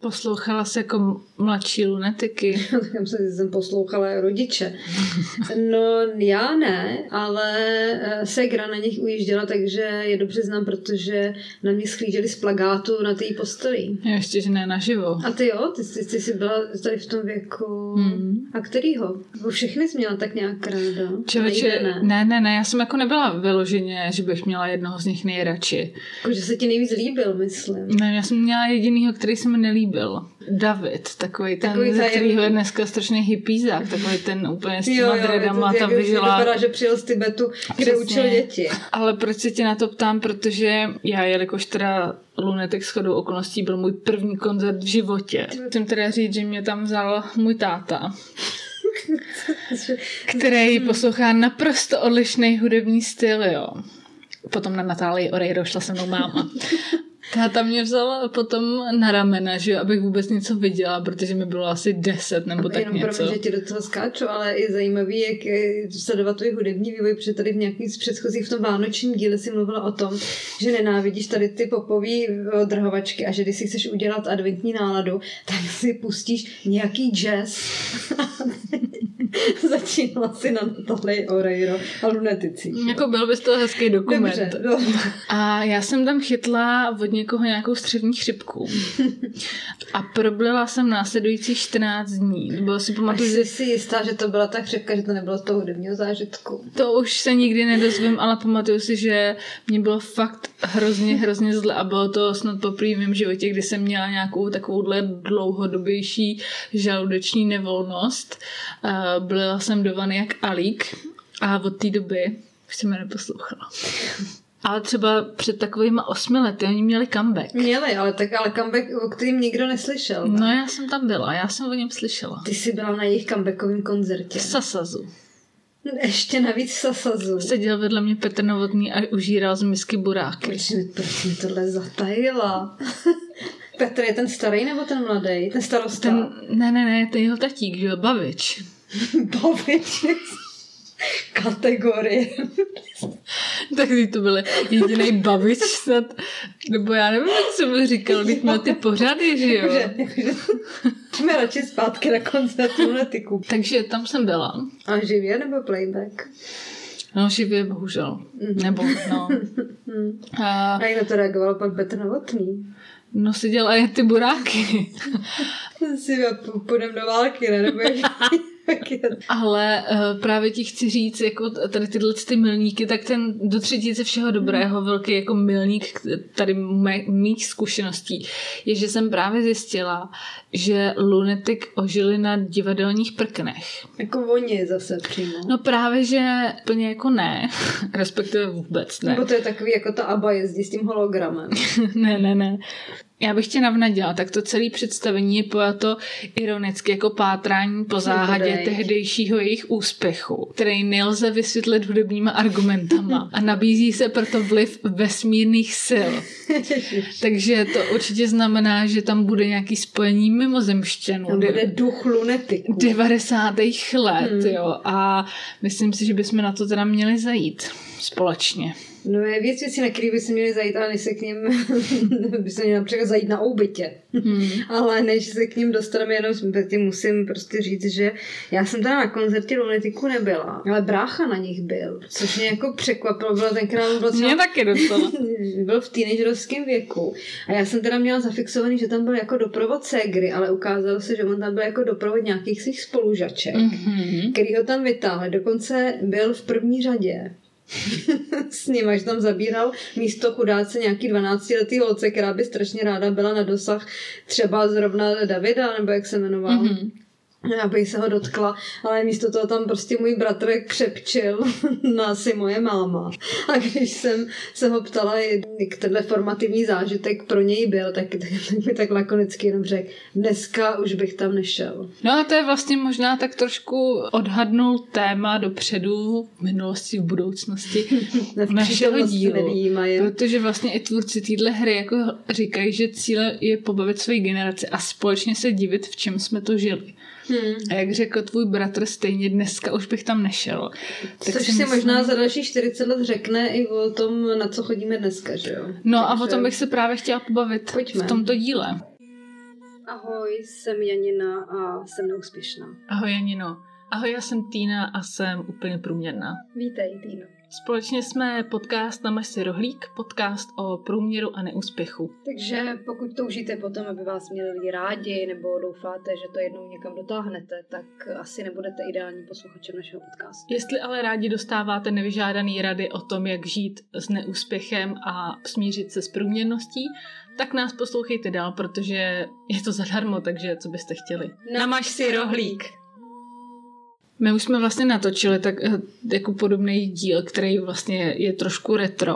Poslouchala se jako mladší lunetiky. Já jsem, jsem poslouchala rodiče. No já ne, ale eh, Segra na nich ujížděla, takže je dobře znám, protože na mě schlíželi z plagátu na té posteli. Já ještě, že ne naživo. A ty jo? Ty, ty, ty jsi byla tady v tom věku. Hmm. A kterýho? Bo všechny jsi měla tak nějak ráda. Člověče, ne. ne, ne, ne, já jsem jako nebyla vyloženě, že bych měla jednoho z nich nejradši. Jako, že se ti nejvíc líbil, myslím. Ne, já jsem měla jedinýho, který se mi nelíbil. David, takový ten, takový ze kterýho je dneska strašný hippízák, takový ten úplně s těma dreadama, ta vyžila. Vypadá, že přijel z Tibetu, kde Přesně. učil děti. Ale proč se tě na to ptám, protože já, jelikož teda Lunetek shodou okolností byl můj první koncert v životě. Musím teda říct, že mě tam vzal můj táta který poslouchá naprosto odlišný hudební styl, jo. Potom na Natálii Oreiro šla se mnou máma. Táta mě vzala potom na ramena, že abych vůbec něco viděla, protože mi bylo asi deset nebo tak Jenom něco. Jenom že ti do toho skáču, ale je zajímavý, jak sledovat tvůj hudební vývoj, protože tady v nějakých z předchozích v tom vánočním díle si mluvila o tom, že nenávidíš tady ty popové odrhovačky a že když si chceš udělat adventní náladu, tak si pustíš nějaký jazz. Začínala si na Natalie Oreiro a lunetici. Jako byl bys to hezký dokument. Dobře, no. A já jsem tam chytla od někoho nějakou střevní chřipku. A problela jsem následující 14 dní. Bylo si pamatuju, že... si jistá, že to byla ta chřipka, že to nebylo z toho hudebního zážitku. To už se nikdy nedozvím, ale pamatuju si, že mě bylo fakt hrozně, hrozně zle a bylo to snad poprvé v mém životě, kdy jsem měla nějakou takovouhle dlouhodobější žaludeční nevolnost. Byla jsem do vany jak alík a od té doby už jsem je neposlouchala. Ale třeba před takovými osmi lety oni měli comeback. Měli, ale tak ale comeback, o kterým nikdo neslyšel. Ne? No já jsem tam byla, já jsem o něm slyšela. Ty jsi byla na jejich comebackovém koncertě. V Sasazu. Ještě navíc Sasazu. Seděl vedle mě Petr Novotný a užíral z misky buráky. Proč mi, proč mi tohle zatajila? Petr je ten starý nebo ten mladý? Ten starosta? Ten, ne, ne, ne, ten jeho tatík, že jo, Bavič. Bavič kategorie. tak to byl jediný bavič snad, nebo já nevím, co by říkal, když měl ty pořady, že jo? Jsme radši zpátky na koncert lunetiku. Takže tam jsem byla. A živě nebo playback? No živě, bohužel. Mm-hmm. Nebo, no. A, a jak na to reagoval pan Petr Novotný? No si dělají ty buráky. si půjdem do války, ne? Nebo jak... Ale uh, právě ti chci říct, jako tady tyhle ty milníky, tak ten do třetice všeho dobrého, velký jako milník tady mé, mých zkušeností, je, že jsem právě zjistila, že lunetik ožili na divadelních prknech. Jako oni zase přímo. No právě, že plně jako ne, respektive vůbec ne. Nebo to je takový, jako ta Aba jezdí s tím hologramem. ne, ne, ne. Já bych tě navnadila, tak to celé představení je pojato ironicky jako pátrání po záhadě tehdejšího jejich úspěchu, který nelze vysvětlit hudebníma argumentama a nabízí se proto vliv vesmírných sil. Takže to určitě znamená, že tam bude nějaký spojení mimozemštěnů. Tam bude duch lunetiku. 90. let, hmm. jo. A myslím si, že bychom na to teda měli zajít společně. No je věc věcí, na který by se měli zajít, ale než se k ním, by se měli například zajít na oubytě. Hmm. ale než se k ním dostaneme, jenom tím musím prostě říct, že já jsem teda na koncertě Lunetiku nebyla, ale brácha na nich byl, což mě jako překvapilo, bylo tenkrát byl třeba, Mě taky docela. byl v teenagerovském věku a já jsem teda měla zafixovaný, že tam byl jako doprovod ségry, ale ukázalo se, že on tam byl jako doprovod nějakých svých spolužaček, mm-hmm. který ho tam vytáhli, dokonce byl v první řadě s ním, až tam zabíral místo chudáce nějaký 12-letý holce, která by strašně ráda byla na dosah třeba zrovna Davida, nebo jak se jmenoval. Mm-hmm aby se ho dotkla, ale místo toho tam prostě můj bratr křepčil na asi moje máma. A když jsem se ho ptala, jak tenhle formativní zážitek pro něj byl, tak, tak, mi tak lakonicky jenom řekl, dneska už bych tam nešel. No a to je vlastně možná tak trošku odhadnul téma dopředu, v minulosti, v budoucnosti v našeho dílu. Protože vlastně i tvůrci téhle hry jako říkají, že cíle je pobavit svoji generaci a společně se divit, v čem jsme to žili. Hmm. A jak řekl tvůj bratr, stejně dneska už bych tam nešel. Tak Což si, myslím... možná za další 40 let řekne i o tom, na co chodíme dneska, že jo? No Takže... a o tom bych se právě chtěla pobavit Pojďme. v tomto díle. Ahoj, jsem Janina a jsem neúspěšná. Ahoj Janino. Ahoj, já jsem Týna a jsem úplně průměrná. Vítej, Týno. Společně jsme podcast na si rohlík, podcast o průměru a neúspěchu. Takže pokud toužíte potom, aby vás měli lidi rádi, nebo doufáte, že to jednou někam dotáhnete, tak asi nebudete ideální posluchačem našeho podcastu. Jestli ale rádi dostáváte nevyžádaný rady o tom, jak žít s neúspěchem a smířit se s průměrností, tak nás poslouchejte dál, protože je to zadarmo, takže co byste chtěli. Namaž si rohlík. My už jsme vlastně natočili tak eh, jako podobný díl, který vlastně je trošku retro.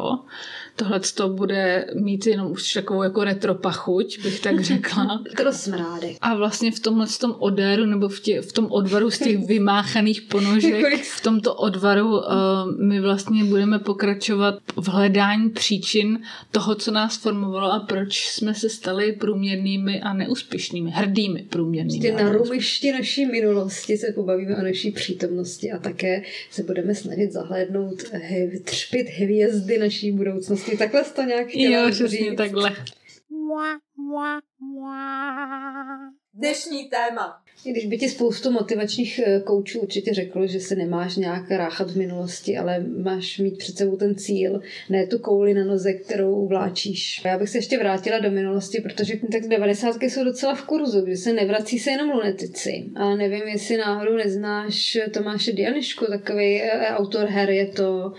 Tohle to bude mít jenom už takovou jako retro pachuť, bych tak řekla. Krosmrádek. A vlastně v tomhle tom odéru nebo v, tě, v tom odvaru z těch vymáchaných ponožek, v tomto odvaru uh, my vlastně budeme pokračovat v hledání příčin toho, co nás formovalo a proč jsme se stali průměrnými a neúspěšnými, hrdými průměrnými. Prostě na rumišti naší minulosti se pobavíme o naší přítomnosti a také se budeme snažit zahlédnout, třpit hvězdy naší budoucnosti. Takhle to nějak Jo, přesně takhle. Dnešní téma. Když by ti spoustu motivačních eh, koučů určitě řekl, že se nemáš nějak ráchat v minulosti, ale máš mít před sebou ten cíl, ne tu kouli na noze, kterou vláčíš. Já bych se ještě vrátila do minulosti, protože tak 90. jsou docela v kurzu, že se nevrací se jenom lunetici. A nevím, jestli náhodou neznáš Tomáše Dianišku, takový eh, autor her, je to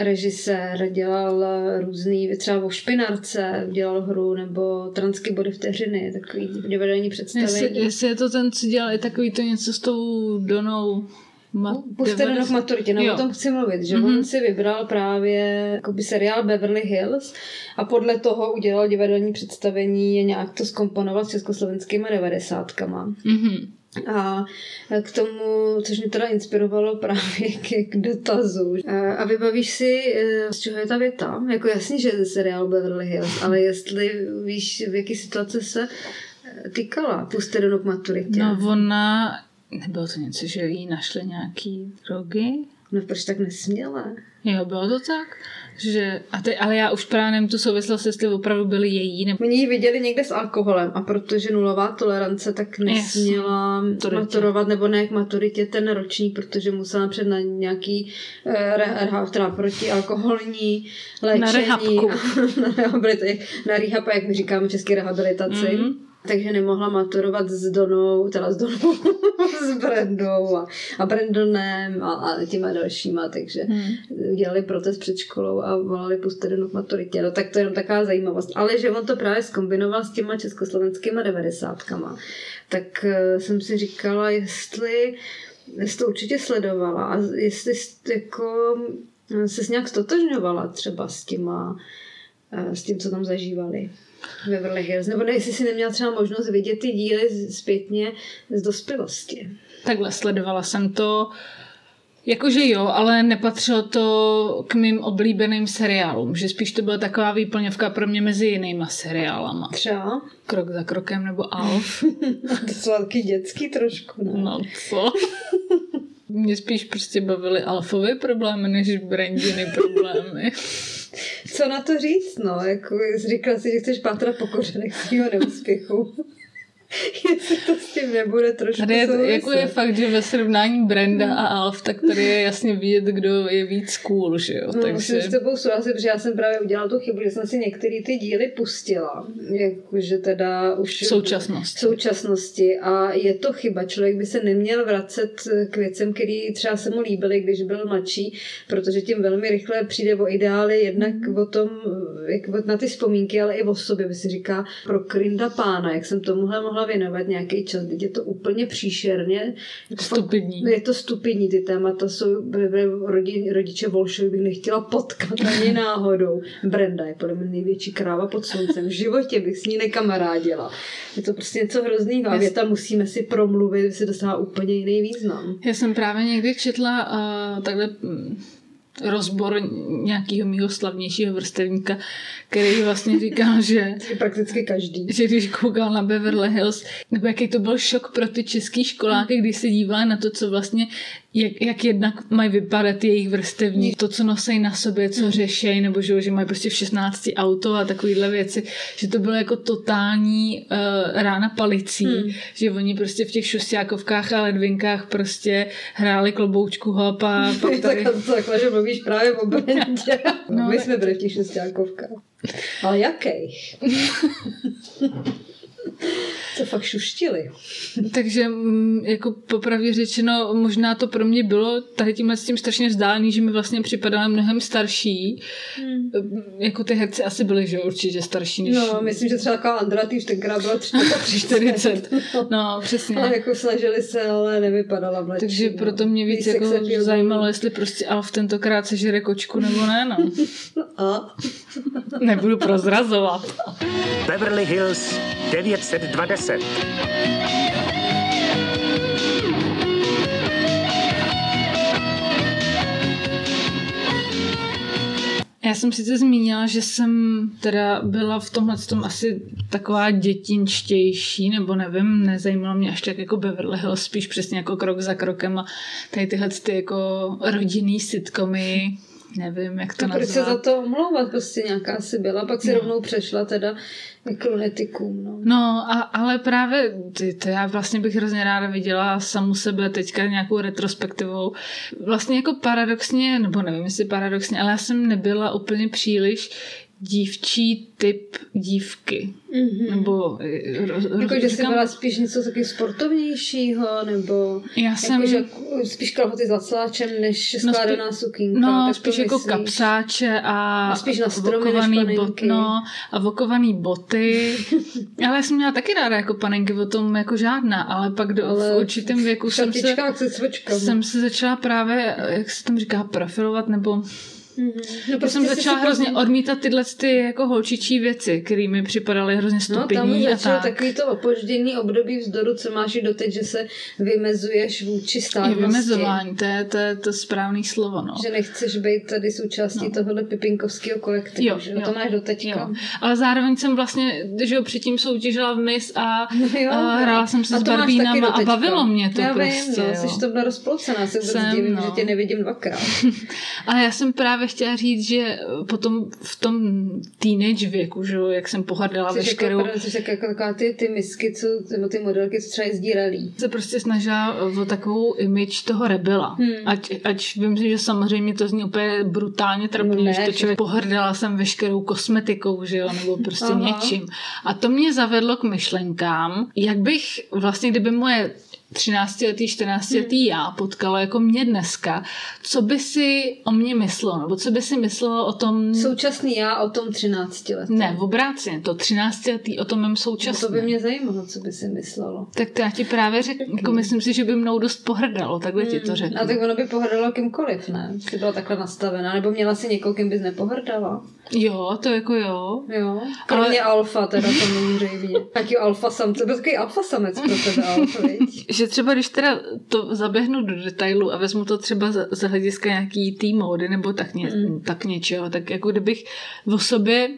režisér, dělal různý, třeba o špinarce, dělal hru, nebo transky body vteřiny, takový divadelní představení. Jestli, jestli je to ten, co dělal i takový to něco s tou Donou Ma- Puste do k maturitě, no jo. o tom chci mluvit, že mm-hmm. on si vybral právě jakoby seriál Beverly Hills a podle toho udělal divadelní představení, nějak to skomponoval s československými devadesátkama. Mm-hmm. A k tomu, což mě teda inspirovalo právě k, k dotazu. A vybavíš si, e, z čeho je ta věta? Jako jasně, že je seriál Beverly Hills, ale jestli víš, v jaký situace se e, týkala puste do k maturitě. No ona, nebylo to něco, že jí našli nějaký drogy? No proč tak nesměle? Jo, bylo to tak? Že, a te, ale já už právě nevím tu souvislost, jestli opravdu byly její. Nebo... Oni ji viděli někde s alkoholem a protože nulová tolerance, tak nesměla yes, maturovat, nebo ne k maturitě ten ročník, protože musela před na nějaký uh, teda proti alkoholní léčení. Na rehabku. na, rehabilitaci, na rehab, jak my říkáme český rehabilitaci. Mm-hmm takže nemohla maturovat s Donou, teda s Donou, s Brandou a, a Brandonem a, a těma dalšíma, takže hmm. udělali protest před školou a volali pustit Donu k maturitě. No tak to je jenom taková zajímavost. Ale že on to právě skombinoval s těma československýma devadesátkama, tak uh, jsem si říkala, jestli jsi to určitě sledovala a jestli jsi jako se nějak stotožňovala třeba s těma, eh, s tím, co tam zažívali. Beverly Hills. Nebo ne, jestli si neměla třeba možnost vidět ty díly zpětně z dospělosti. Takhle sledovala jsem to. Jakože jo, ale nepatřilo to k mým oblíbeným seriálům, že spíš to byla taková výplňovka pro mě mezi jinýma seriálama. Třeba? Krok za krokem nebo Alf. to jsou taky dětský trošku, ne? No co? Mě spíš prostě bavily Alfové problémy, než Brandiny problémy. Co na to říct, no? Jako, říkala si, že chceš pátrat po kořenech svého neúspěchu. jestli to s tím nebude trošku Tady je, jako je fakt, že ve srovnání Brenda a Alf, tak tady je jasně vidět, kdo je víc cool, že jo. No, Takže... musím s tebou souhlasit, protože já jsem právě udělala tu chybu, že jsem si některé ty díly pustila. Jakože teda už... Současnost. V současnosti. A je to chyba. Člověk by se neměl vracet k věcem, který třeba se mu líbily, když byl mladší, protože tím velmi rychle přijde o ideály, jednak mm. o tom, jak na ty vzpomínky, ale i o sobě, by si říká, pro krinda pána, jak jsem tomuhle mohla mohla věnovat nějaký čas, teď je to úplně příšerně. Stupidní. Je to stupidní, ty témata jsou, rodi, rodiče Volšovi bych nechtěla potkat ani náhodou. Brenda je podle mě největší kráva pod sluncem. V životě bych s ní nekamarádila. Je to prostě něco hrozného. A věta musíme si promluvit, si dostává úplně jiný význam. Já jsem právě někdy četla uh, takhle mm, rozbor nějakého mého slavnějšího vrstevníka, který vlastně říkal, že... Prakticky každý. Že když koukal na Beverly Hills, nebo jaký to byl šok pro ty český školáky, když se dívali na to, co vlastně jak, jak jednak mají vypadat jejich vrstevní, to, co nosí na sobě, co mm. řešejí, nebo že, že mají prostě v 16 auto a takovéhle věci, že to bylo jako totální uh, rána palicí, mm. že oni prostě v těch šustiákovkách a ledvinkách prostě hráli kloboučku hop a pak tady... tak, takhle, že mluvíš právě o brandě. no, My jsme byli v těch šustiákovkách. Ale jakých? To fakt šuštili. Takže mm, jako popravdě řečeno, možná to pro mě bylo tady tímhle s tím strašně vzdálený, že mi vlastně připadala mnohem starší. Hmm. Jako ty herci asi byly, že určitě starší než... No, myslím, že třeba taková Andra Týž tenkrát byla 40. no, přesně. Ale jako snažili se, ale nevypadala mladší. Takže no. proto mě víc jako zajímalo, jestli prostě Alf tentokrát sežere kočku nebo ne, no. A? Nebudu prozrazovat. Beverly Hills 920. Já jsem sice zmínila, že jsem teda byla v tomhle tom asi taková dětinčtější, nebo nevím, nezajímalo mě až tak jako Beverly Hills, spíš přesně jako krok za krokem a tady tyhle ty jako rodinný sitcomy, nevím, jak to nazvat. Proč se za to omlouvat, prostě nějaká si byla, pak si no. rovnou přešla teda k lunetikům, no. No, a, ale právě ty, to já vlastně bych hrozně ráda viděla samu sebe teďka nějakou retrospektivou. Vlastně jako paradoxně, nebo nevím, jestli paradoxně, ale já jsem nebyla úplně příliš dívčí typ dívky. Mm-hmm. Nebo eh, roz, Jako, že jsi byla spíš něco taky sportovnějšího, nebo já jako, jsem... že spíš kalhoty s zacláčem, než no, skládaná spí... sukínka. No, tak spíš jako myslíš? kapsáče a, a spíš na stromy než bot, no, a vokovaný boty. ale já jsem měla taky ráda jako panenky, o tom jako žádná, ale pak do, ale v určitém věku jsem se, jsem se začala právě, jak se tam říká, profilovat, nebo Mm-hmm. No, prostě jsem začala hrozně potom... odmítat tyhle ty jako holčičí věci, které mi připadaly hrozně stupidní. No, tam začalo tak. takový to opoždění období vzdoru, co máš i doteď, že se vymezuješ vůči státnosti. Je vymezování, to je to, je to správný slovo. No. Že nechceš být tady součástí no. tohohle pipinkovského kolektivu, jo, že jo. to máš doteďka. Jo. Ale zároveň jsem vlastně, že jo, předtím soutěžila v MIS a, no jo, a hrála jsem se a s Barbínama a bavilo mě to já prostě. Vím, no, jsi to byla rozploucená, se jsem, divím, no. že tě nevidím dvakrát. ale já jsem právě chtěla říct, že potom v tom teenage věku, že jak jsem pohrdala jsi veškerou... Jako, jsi jako taková ty, ty misky, co, nebo ty modelky, co třeba jezdí rally. Se prostě snažila o takovou image toho rebela. Hmm. Ať, ať vím si, že samozřejmě to zní úplně brutálně trapně, no že to člověk pohrdala jsem veškerou kosmetikou, že jo, nebo prostě Aha. něčím. A to mě zavedlo k myšlenkám, jak bych vlastně, kdyby moje 13 letý, 14 letý hmm. já potkalo jako mě dneska, co by si o mě myslelo, nebo co by si myslelo o tom... Současný já o tom 13 letý. Ne, v obráceně, to 13 letý o tom mém současném. No to by mě zajímalo, co by si myslelo. Tak to já ti právě řeknu, jako myslím si, že by mnou dost pohrdalo, takhle hmm. ti to hmm. řeknu. A tak ono by pohrdalo kýmkoliv, ne? Jsi byla takhle nastavená, nebo měla si někoho, kým bys nepohrdala? Jo, to jako jo. Jo, kromě ale... alfa teda samozřejmě. Jaký alfa samce, byl takový alfa samec pro tebe alfa, Že třeba když teda to zaběhnu do detailu a vezmu to třeba z, z hlediska nějaký tý módy nebo tak, ně, mm. tak něčeho, tak jako kdybych o sobě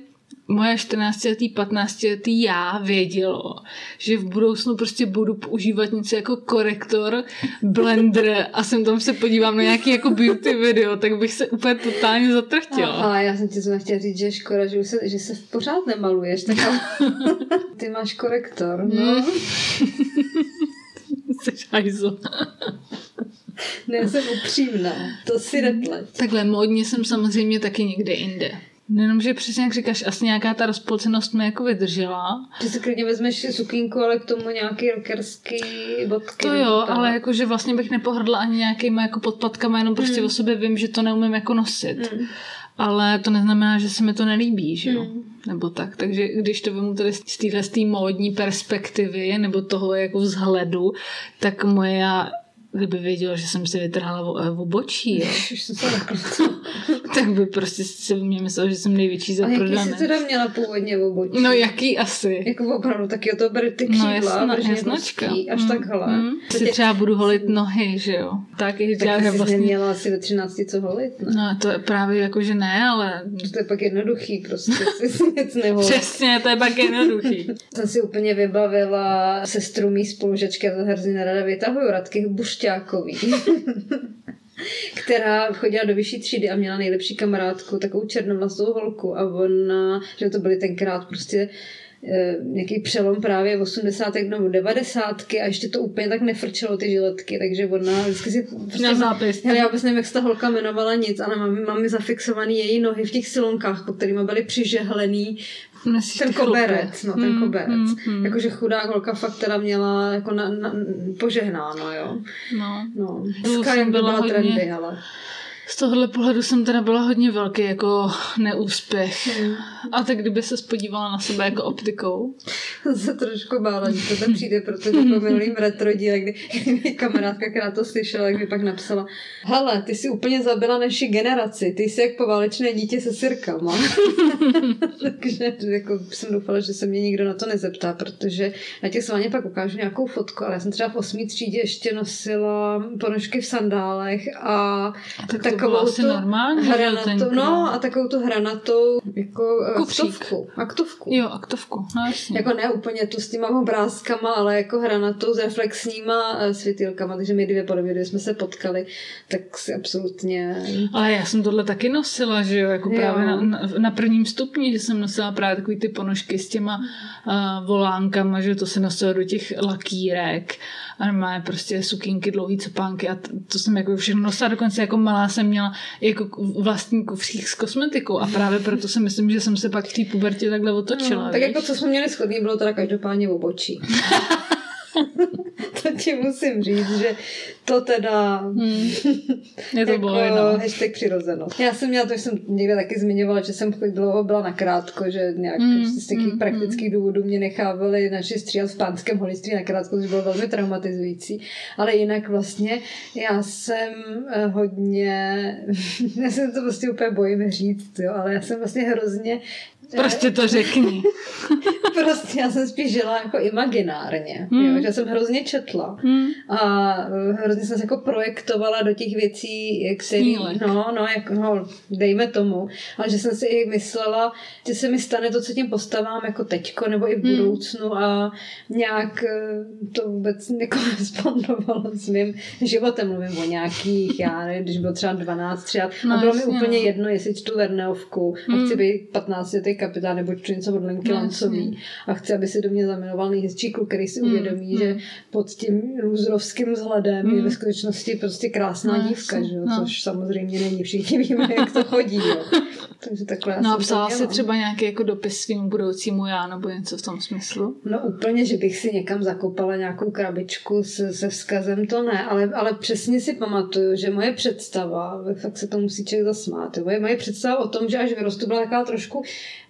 moje 14 letý, 15 letý já vědělo, že v budoucnu prostě budu používat něco jako korektor, blender a sem tam se podívám na nějaký jako beauty video, tak bych se úplně totálně zatrhtila. A já jsem ti to chtěla říct, že škoda, že, se, že se pořád nemaluješ, tak ty máš korektor, no. Hajzl. ne, jsem upřímná. To si nepleť. Takhle, módně jsem samozřejmě taky někde jinde. Jenom, že přesně jak říkáš, asi nějaká ta rozpolcenost mi jako vydržela. Že si klidně vezmeš sukínku, ale k tomu nějaký rockerský bodky. To jo, tak. ale jakože vlastně bych nepohrdla ani nějakýma jako podpadkama, jenom prostě mm. o sobě vím, že to neumím jako nosit. Mm. Ale to neznamená, že se mi to nelíbí, že jo? Mm. Nebo tak. Takže když to vemu tady z téhle módní perspektivy nebo toho jako vzhledu, tak moje kdyby věděla, že jsem si vytrhala v, v obočí. Jo. Tak by prostě si mě myslel, že jsem největší za A jaký jsi teda měla původně obočí? No jaký asi? Jako opravdu, taky to bere ty křídla, no, jasna, jasnačka. hezký, až Mm, takhle. Mm, si třeba budu holit nohy, že jo. Tak je Tak jsi vlastně... neměla asi ve 13 co holit, ne? No to je právě jako, že ne, ale To je pak jednoduchý, prostě si nic neholit. přesně, to je pak jednoduchý. Jsem si úplně vybavila sestru mý spolužačky, já to hrozně nerada vytahuju, Radky Bušťákový. která chodila do vyšší třídy a měla nejlepší kamarádku, takovou černovlasou holku a ona, že to byly tenkrát prostě eh, nějaký přelom právě 80. nebo 90. a ještě to úplně tak nefrčelo ty žiletky, takže ona vždycky si prostě Na zápis. Hele, já vůbec nevím, jak se ta holka jmenovala nic, ale mám, mám zafixovaný její nohy v těch silonkách, po kterými byly přižehlený Myslíš ten koberec, no ten Hmm, koberec. hmm, hmm. Jakože chudá holka fakt teda měla jako na, na, požehnáno, jo. No. No, by byla byla hodně- trendy, ale. Z tohohle pohledu jsem teda byla hodně velký jako neúspěch. Hmm. A tak kdyby se spodívala na sebe jako optikou. Se trošku bála, že to tam přijde, protože po minulým retro díle, kdy kdy kamarádka, která to slyšela, jak mi pak napsala Hele, ty jsi úplně zabila naši generaci, ty jsi jak poválečné dítě se sirkama. Takže jako jsem doufala, že se mě nikdo na to nezeptá, protože na těch se pak ukážu nějakou fotku, ale já jsem třeba v osmý třídě ještě nosila ponožky v sandálech a Tak to bylo asi normální, hranatou, no a takovou tu hranatou jako eh, aktovku. aktovku. Jo, aktovku. No jasně. Jako ne úplně tu s těma obrázkama, ale jako hranatou s reflexníma eh, světýlkama, takže my dvě podobně, když jsme se potkali, tak si absolutně... Ale já jsem tohle taky nosila, že jo, jako Jo. právě na, na, na prvním stupni, že jsem nosila právě takový ty ponožky s těma uh, volánkama, že to se nosilo do těch lakírek a normálně prostě sukínky, dlouhý copánky a to, to jsem jako všechno nosila, dokonce jako malá jsem měla jako vlastní kufřík s kosmetikou a právě proto si myslím, že jsem se pak v té pubertě takhle otočila. No, tak víš? jako co jsme měli schodný, bylo teda každopádně v obočí. to ti musím říct, že to teda... Hmm. Je to jako bylo, no. hashtag přirozenost. Já jsem měla to, jsem někde taky zmiňovala, že jsem dlouho byla na krátko, že nějak Mm, prostě z takových mm, praktických důvodů mě nechávali naši stříhat v pánském holistří na krátko, což bylo velmi traumatizující. Ale jinak vlastně já jsem eh, hodně, já se to prostě úplně bojím říct, jo, ale já jsem vlastně hrozně Prostě to řekni. prostě já jsem spíš žila jako imaginárně, Hmm. jo, že jsem hrozně četla Hmm. a eh, hrozně jsem se jako projektovala do těch věcí, který, Snílek. no, no, jako, no, dejme tomu, ale že jsem si i myslela, že se mi stane to, co tím postavám jako teďko nebo i v Hmm. budoucnu a nějak eh, to vůbec jako respondovalo s mým životem, mluvím o nějakých, já nevím, když bylo třeba 12, 13 No, a bylo mi jasně, úplně no. jedno, jestli čtu Verneovku a Hmm. chci být 15 letý kapitán nebo čtu něco od Lenky Lancový a chci, aby se do mě zamiloval nejhezčí kluk, který si uvědomí, hmm. že pod tím lůzrovským vzhledem je Hmm. ve skutečnosti prostě krásná No, dívka, že jo? no. což samozřejmě není, všichni víme, jak to chodí. Jo? Takže takhle No a psala si třeba nějaký jako dopis svým budoucímu já nebo něco v tom smyslu? No úplně, že bych si někam zakopala nějakou krabičku se, se vzkazem, to ne, ale, ale přesně si pamatuju, že moje představa, fakt se to musí člověk zasmát, jo, moje, moje představa o tom, že až vyrostu byla taková trošku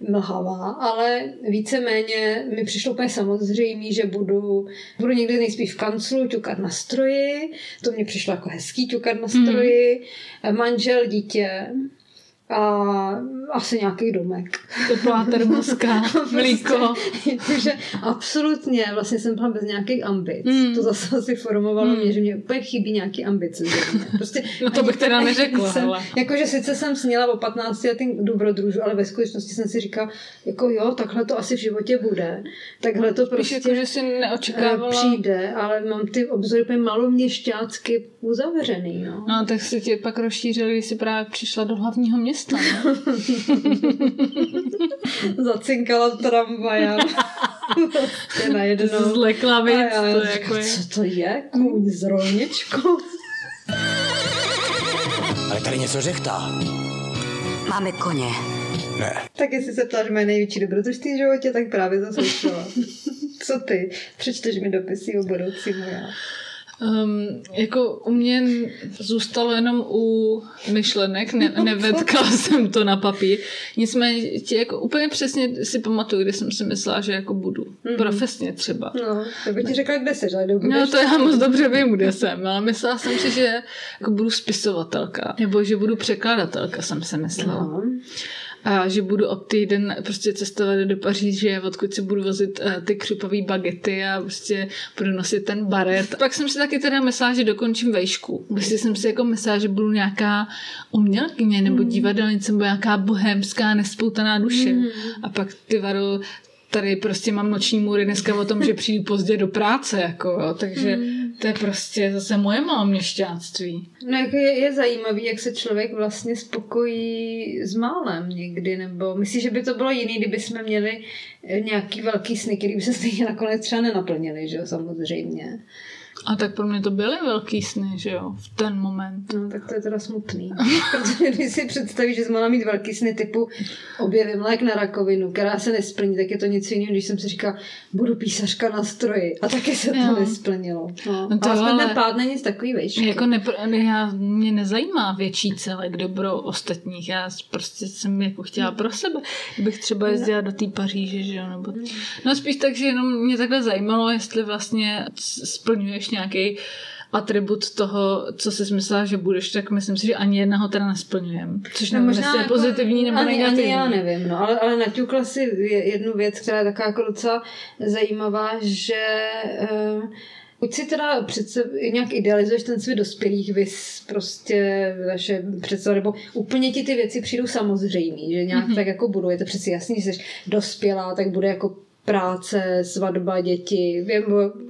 mlhavá, ale víceméně mi přišlo úplně samozřejmé, že budu, budu někdy nejspíš v kanclu ťukat na stroji, to mě přišlo jako hezký ťukat na stroji, manžel, dítě, a asi nějaký domek. Teplá termoska, mlíko. Takže absolutně, vlastně jsem byla bez nějakých ambic. Mm. To zase asi formovalo Mm. mě, že mě úplně chybí nějaký ambice. Prostě No to bych teda neřekla, Jsem, hele. jakože sice jsem sněla o 15 letým dobrodružu, ale ve skutečnosti jsem si říkala, jako jo, takhle to asi v životě bude. Takhle to Spíš prostě jako, že si eh, neočekávala... přijde, ale mám ty obzory úplně maloměšťácky uzavřený. No. No, tak se ti pak rozšířili, když jsi právě přišla do hlavního města. No? Zacinkala tramvaja. prostě najednou. Zlekla A věc, já to jako je. co to je? Kůň s rolničkou? Ale tady něco řechtá. Máme koně. Ne. Tak jestli se ptáš mé největší dobrodružství v životě, tak právě to slyšela. Co ty? Přečteš mi dopisy o budoucímu já. Um, jako u mě zůstalo jenom u myšlenek, ne, nevetkala jsem to na papír. Nicméně tě jako úplně přesně si pamatuju, kdy jsem si myslela, že jako budu. Mm-hmm. Profesně třeba. No, to by ti řekla, kde jsi, ale No to já moc dobře vím, kde jsem, ale myslela jsem si, že jako budu spisovatelka, nebo že budu překladatelka, jsem si myslela. No a že budu od týden prostě cestovat do Paříže, odkud si budu vozit uh, ty křupavý bagety a prostě budu nosit ten baret. Pak jsem si taky teda myslela, že dokončím vejšku. Prostě jsem si jako myslela, že budu nějaká umělkyně nebo mm. divadelnice nebo nějaká bohemská nespoutaná duše. Mm. A pak ty varo tady prostě mám noční můry dneska o tom, že přijdu pozdě do práce, jako, jo, takže hmm. to je prostě zase moje měšťáctví. No jako je, je zajímavý, jak se člověk vlastně spokojí s málem někdy, nebo myslíš, že by to bylo jiný, kdyby jsme měli nějaký velký sny, který by se stejně nakonec třeba nenaplnili, že jo, samozřejmě. A tak pro mě to byly velký sny, že jo, v ten moment. No, tak to je teda smutný. Protože když si představíš, že jsi mohla mít velký sny typu objevím lék na rakovinu, která se nesplní, tak je to něco jiného, když jsem si říkala, budu písařka na stroji. A taky se to jo. nesplnilo. No. No to ale ten pád není takový vejšky. Jako ne, já, mě nezajímá větší celek dobro ostatních. Já prostě jsem jako chtěla pro sebe. Bych třeba jezdila do té Paříže, že jo, nebo... No spíš tak, že jenom mě takhle zajímalo, jestli vlastně splňuješ nějaký atribut toho, co jsi myslela, že budeš, tak myslím si, že ani jednoho teda nesplňujem. Což no, možná jako, pozitivní nebo ani, negativní. Ani já nevím, no, ale, ale naťukla si jednu věc, která je taková jako docela zajímavá, že uh, Buď si teda přece nějak idealizuješ ten svůj dospělých vys, prostě vaše představa, nebo úplně ti ty věci přijdou samozřejmý, že nějak mm-hmm. tak jako budou. Je to přeci jasný, že jsi dospělá, tak bude jako práce, svatba, děti, vím,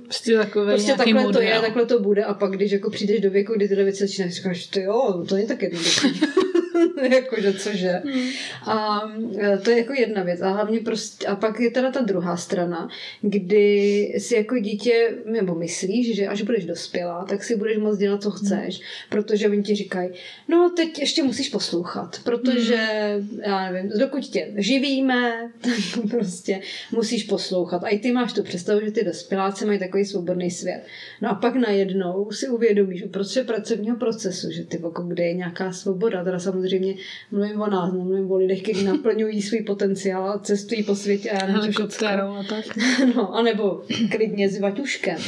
prostě, takové prostě takhle model. to je, takhle to bude a pak když jako přijdeš do věku, kdy tyhle věci začínáš, říkáš, ty jo, to je tak jednoduché. jakože cože. Hmm. A e, to je jako jedna věc. A hlavně prostě, a pak je teda ta druhá strana, kdy si jako dítě, nebo myslíš, že až budeš dospělá, tak si budeš moct dělat, co chceš, hmm. protože oni ti říkají, no teď ještě musíš poslouchat, protože, hmm. já nevím, dokud tě živíme, tak prostě musíš poslouchat. A i ty máš tu představu, že ty dospěláci mají takový svobodný svět. No a pak najednou si uvědomíš uprostřed pracovního procesu, že ty jako kde je nějaká svoboda, teda samozřejmě samozřejmě mluvím o nás, mluvím o lidech, kteří naplňují svůj potenciál cestují po světě a já nevím, a tak. No, anebo klidně s Vaťuškem.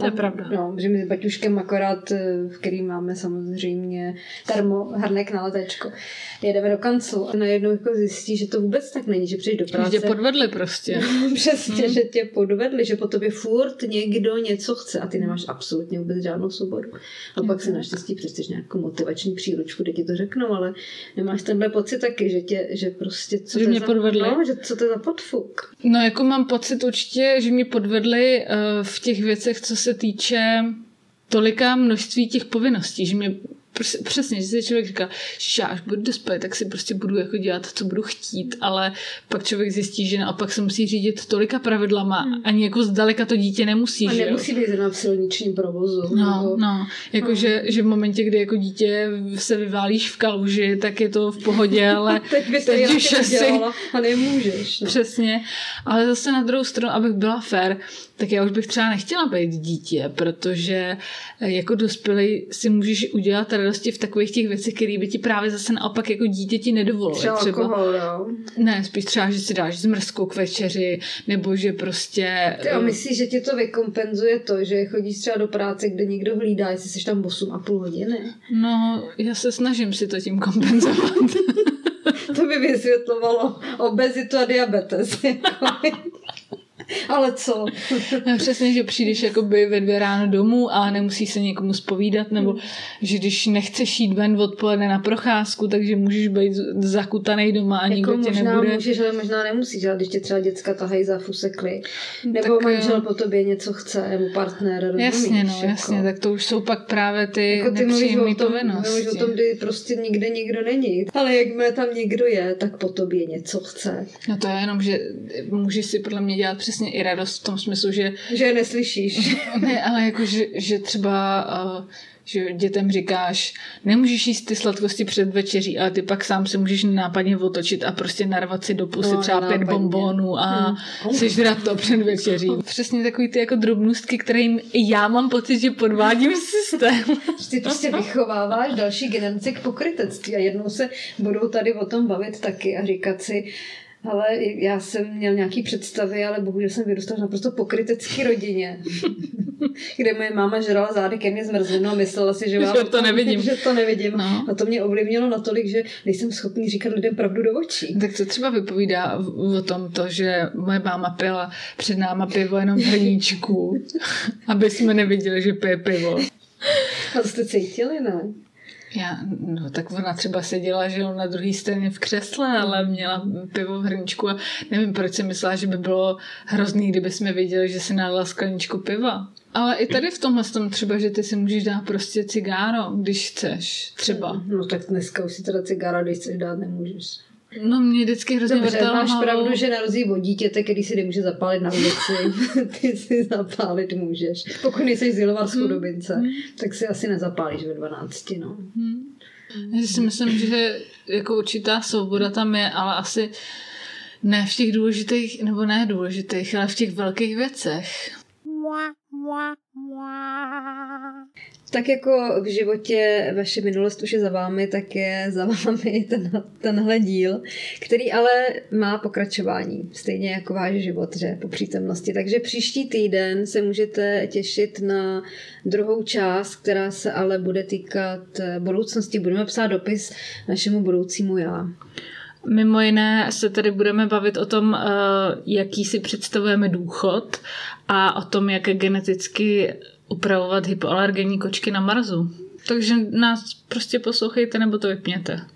To je pravda. No, že my s Baťuškem akorát, eh, v který máme samozřejmě termo, hrnek na letečko, jedeme do kanclu a najednou jako zjistí, že to vůbec tak není, že přijdeš do práce. Že tě podvedli prostě. Přesně, hmm. že tě podvedli, že po tobě furt někdo něco chce a ty nemáš absolutně vůbec žádnou svobodu. A pak si naštěstí přečteš nějakou motivační příručku, kde ti to řeknou, ale nemáš tenhle pocit taky, že tě, že prostě co že mě za, podvedli. No, že co to je za podfuk. No jako mám pocit určitě, že mě podvedli uh, v těch věcech, co se týče tolika množství těch povinností, že mě přesně, že si člověk říká, že až budu dospělý, tak si prostě budu jako dělat, co budu chtít, ale pak člověk zjistí, že naopak se musí řídit tolika pravidlama, hmm. ani jako zdaleka to dítě nemusí. A nemusí být na silničním provozu. No, nebo... no, jako no. Že, že v momentě, kdy jako dítě se vyválíš v kaluži, tak je to v pohodě, ale teď, bys teď už asi... a nemůžeš. No. Přesně, ale zase na druhou stranu, abych byla fair, tak já už bych třeba nechtěla být dítě, protože jako dospělý si můžeš udělat radosti v takových těch věcech, které by ti právě zase naopak jako dítě ti nedovolilo. Třeba, třeba alkohol, jo. Ne, spíš třeba, že si dáš zmrzku k večeři, nebo že prostě... Ty a myslíš, že ti to vykompenzuje to, že chodíš třeba do práce, kde někdo hlídá, jestli jsi tam 8 a půl hodiny? No, já se snažím si to tím kompenzovat. to by vysvětlovalo obezitu a diabetes. Jako. Ale co? no, přesně, že přijdeš jakoby ve dvě ráno domů a nemusíš se někomu spovídat, nebo hmm. že když nechceš jít ven odpoledne na procházku, takže můžeš být zakutaný doma a jako nikdo tě možná nebude. můžeš, ale možná nemusíš, ale když tě třeba děcka tahají za fusekly, nebo tak, manžel po tobě něco chce, nebo partner, rozumíš? Jasně, no, jako. jasně, tak to už jsou pak právě ty jako ty nepříjemné povinnosti. Mluvíš o tom, kdy prostě nikde nikdo není. Ale jakmile tam někdo je, tak po tobě něco chce. No to je jenom, že můžeš si podle mě dělat přesně vlastně i radost v tom smyslu, že... Že je neslyšíš. Ne, ale jako, že, že třeba uh, že dětem říkáš, nemůžeš jíst ty sladkosti před večeří, ale ty pak sám se můžeš nápadně otočit a prostě narvat si do pusy No, třeba pět nenápadně. bonbonů a hmm. sežrat to před večeří. Přesně takový ty jako drobnostky, kterým já mám pocit, že podvádím systém. Že Ty prostě vychováváš další generaci k pokrytectví a jednou se budou tady o tom bavit taky a říkat si, ale já jsem měl nějaký představy, ale bohužel jsem vyrůstal v naprosto pokrytecké rodině, kde moje máma žrala zády ke mně zmrzlinu a myslela si, že, Že to nevidím. Že to nevidím. No. A to mě ovlivnilo natolik, že nejsem schopný říkat lidem pravdu do očí. Tak to třeba vypovídá o tom to, že moje máma pila před náma pivo jenom v hrníčku, aby jsme neviděli, že pije pivo. A to jste cítili, ne? Já, no tak ona třeba seděla, že na druhé straně v křesle, ale měla pivo v hrníčku a nevím, proč si myslela, že by bylo hrozný, kdyby jsme viděli, že si nalila skleničku piva. Ale i tady v tomhle tom třeba, že ty si můžeš dát prostě cigáro, když chceš, třeba. No tak dneska už si teda cigára, když chceš dát, nemůžeš. No mě vždycky hrozně Dobře, vrtalo máš hlavou. pravdu, že na rozdíl od dítěte, který si nemůže zapálit na ulici, ty si zapálit můžeš. Pokud nejsi zilovat z chudobince, tak si asi nezapálíš ve 12, no. Já si myslím, že jako určitá svoboda tam je, ale asi ne v těch důležitých, nebo ne důležitých, ale v těch velkých věcech. Tak jako v životě vaše minulost už je za vámi, tak je za vámi ten, tenhle díl, který ale má pokračování, stejně jako váš život, že po přítomnosti. Takže příští týden se můžete těšit na druhou část, která se ale bude týkat budoucnosti. Budeme psát dopis našemu budoucímu já. Mimo jiné se tady budeme bavit o tom, eh, jaký si představujeme důchod a o tom, jak geneticky upravovat hypoalergenní kočky na Marsu. Takže nás prostě poslouchejte nebo to vypněte.